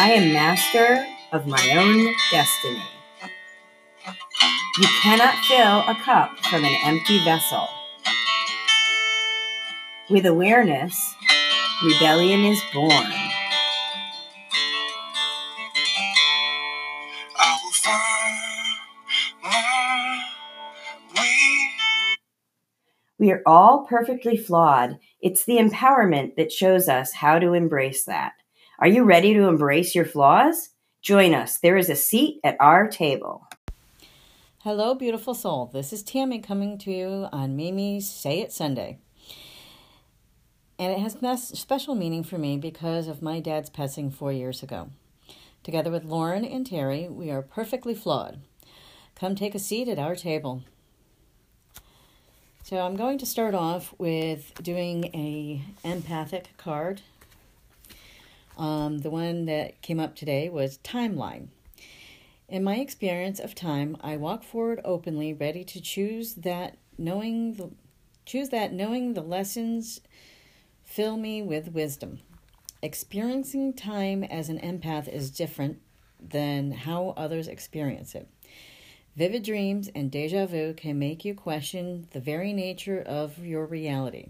I am master of my own destiny. You cannot fill a cup from an empty vessel. With awareness, rebellion is born. I will find my way. We are all perfectly flawed. It's the empowerment that shows us how to embrace that. Are you ready to embrace your flaws? Join us. There is a seat at our table. Hello, beautiful soul. This is Tammy coming to you on Mimi's Say It Sunday. And it has special meaning for me because of my dad's passing four years ago. Together with Lauren and Terry, we are perfectly flawed. Come take a seat at our table. So I'm going to start off with doing a empathic card um, the one that came up today was timeline. In my experience of time, I walk forward openly, ready to choose that knowing the choose that knowing the lessons fill me with wisdom. Experiencing time as an empath is different than how others experience it. Vivid dreams and deja vu can make you question the very nature of your reality.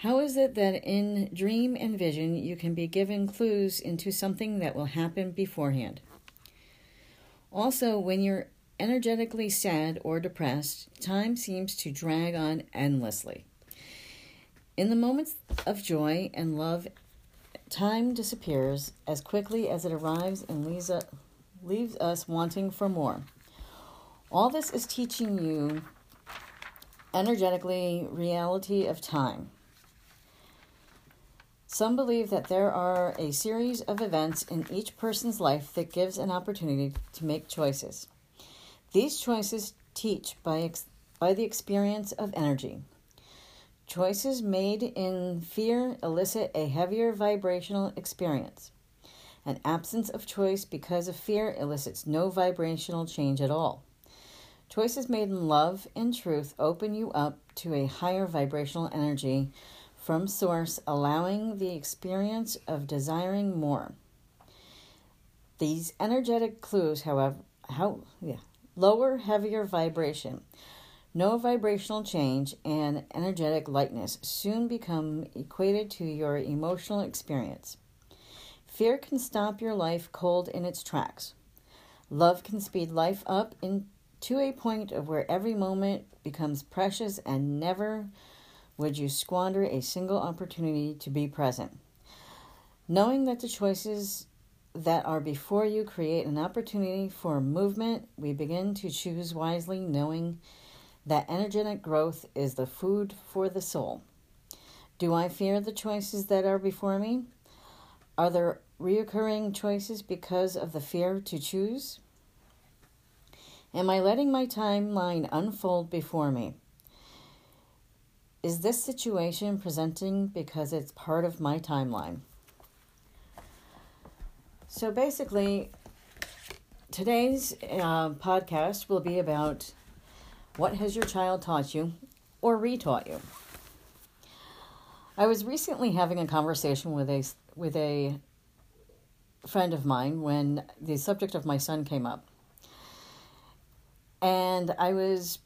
How is it that in dream and vision you can be given clues into something that will happen beforehand? Also, when you're energetically sad or depressed, time seems to drag on endlessly. In the moments of joy and love, time disappears as quickly as it arrives and leaves us, leaves us wanting for more. All this is teaching you energetically reality of time. Some believe that there are a series of events in each person's life that gives an opportunity to make choices. These choices teach by, ex- by the experience of energy. Choices made in fear elicit a heavier vibrational experience. An absence of choice because of fear elicits no vibrational change at all. Choices made in love and truth open you up to a higher vibrational energy from Source, allowing the experience of desiring more. These energetic clues, however, how yeah, lower, heavier vibration, no vibrational change, and energetic lightness soon become equated to your emotional experience. Fear can stop your life cold in its tracks. Love can speed life up into a point of where every moment becomes precious and never would you squander a single opportunity to be present? Knowing that the choices that are before you create an opportunity for movement, we begin to choose wisely, knowing that energetic growth is the food for the soul. Do I fear the choices that are before me? Are there reoccurring choices because of the fear to choose? Am I letting my timeline unfold before me? Is this situation presenting because it's part of my timeline? So basically, today's uh, podcast will be about what has your child taught you or retaught you. I was recently having a conversation with a with a friend of mine when the subject of my son came up. And I was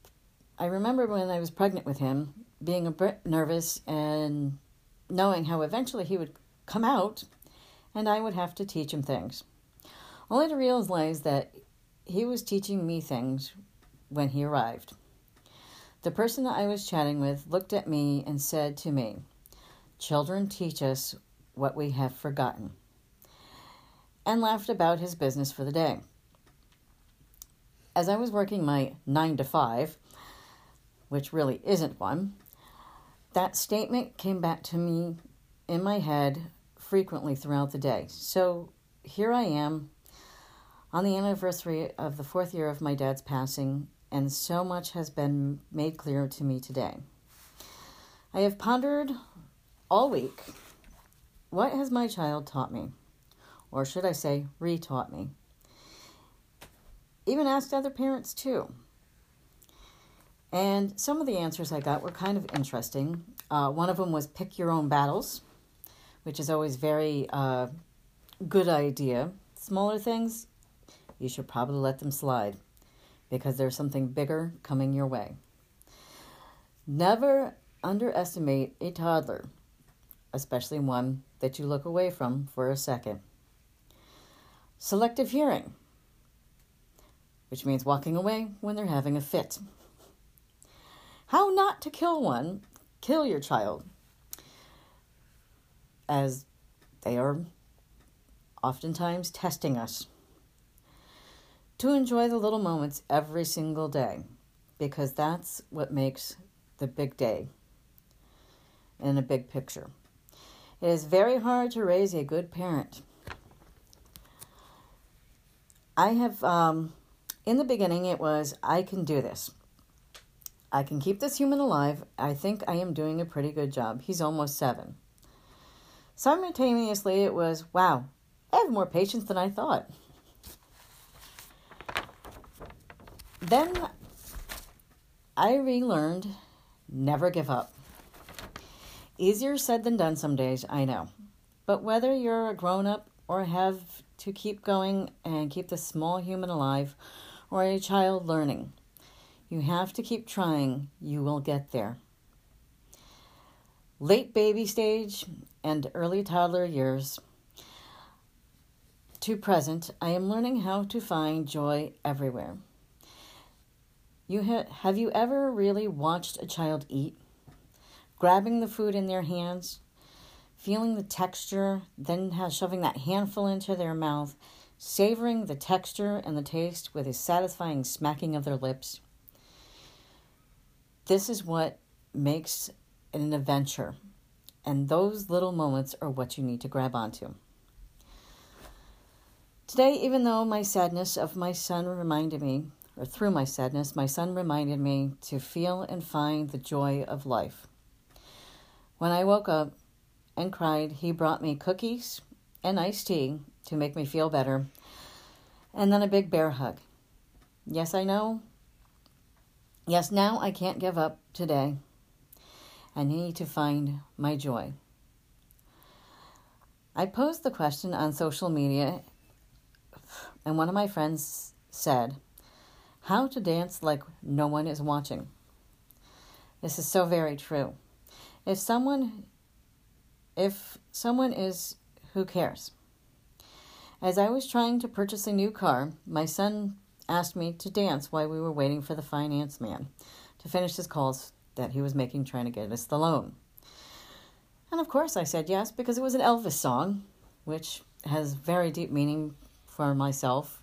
I remember when I was pregnant with him, being a bit nervous and knowing how eventually he would come out and I would have to teach him things. Only to realize that he was teaching me things when he arrived. The person that I was chatting with looked at me and said to me, Children teach us what we have forgotten, and laughed about his business for the day. As I was working my nine to five, which really isn't one, that statement came back to me in my head frequently throughout the day. So here I am on the anniversary of the fourth year of my dad's passing, and so much has been made clear to me today. I have pondered all week what has my child taught me? Or should I say, retaught me? Even asked other parents too. And some of the answers I got were kind of interesting. Uh, one of them was pick your own battles, which is always very uh, good idea. Smaller things, you should probably let them slide because there's something bigger coming your way. Never underestimate a toddler, especially one that you look away from for a second. Selective hearing, which means walking away when they're having a fit. How not to kill one, kill your child, as they are oftentimes testing us. To enjoy the little moments every single day, because that's what makes the big day in a big picture. It is very hard to raise a good parent. I have, um, in the beginning, it was, I can do this. I can keep this human alive. I think I am doing a pretty good job. He's almost seven. Simultaneously, it was, wow, I have more patience than I thought. Then I relearned never give up. Easier said than done some days, I know. But whether you're a grown up or have to keep going and keep the small human alive or a child learning, you have to keep trying. You will get there. Late baby stage and early toddler years to present, I am learning how to find joy everywhere. You ha- have you ever really watched a child eat? grabbing the food in their hands, feeling the texture, then shoving that handful into their mouth, savoring the texture and the taste with a satisfying smacking of their lips. This is what makes an adventure, and those little moments are what you need to grab onto. Today, even though my sadness of my son reminded me, or through my sadness, my son reminded me to feel and find the joy of life. When I woke up and cried, he brought me cookies and iced tea to make me feel better, and then a big bear hug. Yes, I know. Yes, now I can't give up today. I need to find my joy. I posed the question on social media, and one of my friends said, How to dance like no one is watching. This is so very true. If someone if someone is who cares. As I was trying to purchase a new car, my son asked me to dance while we were waiting for the finance man to finish his calls that he was making trying to get us the loan. And of course, I said yes because it was an Elvis song, which has very deep meaning for myself.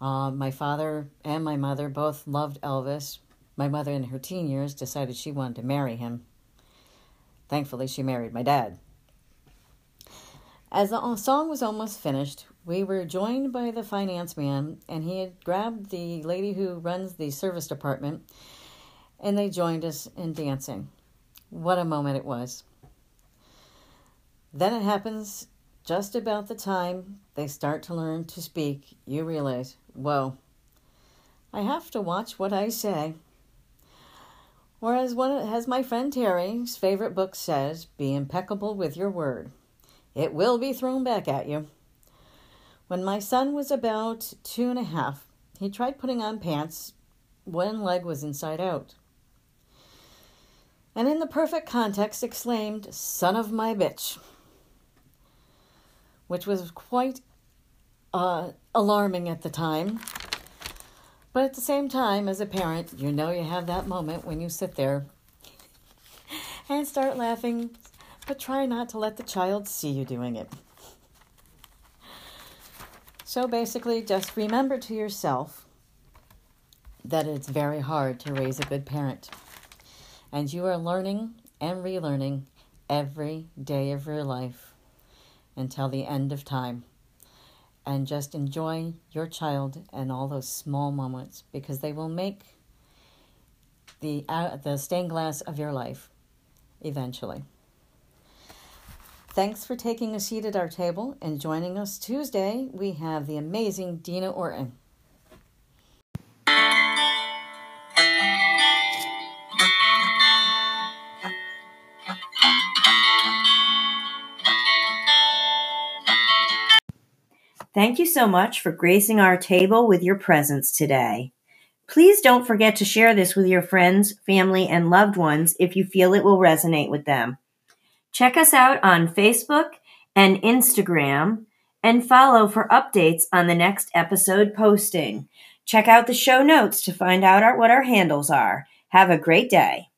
Uh, my father and my mother both loved Elvis. My mother, in her teen years, decided she wanted to marry him. Thankfully, she married my dad. As the song was almost finished, we were joined by the finance man, and he had grabbed the lady who runs the service department, and they joined us in dancing. What a moment it was. Then it happens just about the time they start to learn to speak, you realize, whoa, I have to watch what I say. Or as one as my friend Terry's favorite book says, be impeccable with your word. It will be thrown back at you. When my son was about two and a half, he tried putting on pants. One leg was inside out. And in the perfect context, exclaimed, Son of my bitch, which was quite uh, alarming at the time. But at the same time, as a parent, you know you have that moment when you sit there and start laughing, but try not to let the child see you doing it. So basically, just remember to yourself that it's very hard to raise a good parent. And you are learning and relearning every day of your life until the end of time and just enjoy your child and all those small moments because they will make the uh, the stained glass of your life eventually. Thanks for taking a seat at our table and joining us Tuesday. We have the amazing Dina Orton. Thank you so much for gracing our table with your presence today. Please don't forget to share this with your friends, family, and loved ones if you feel it will resonate with them. Check us out on Facebook and Instagram and follow for updates on the next episode posting. Check out the show notes to find out our, what our handles are. Have a great day.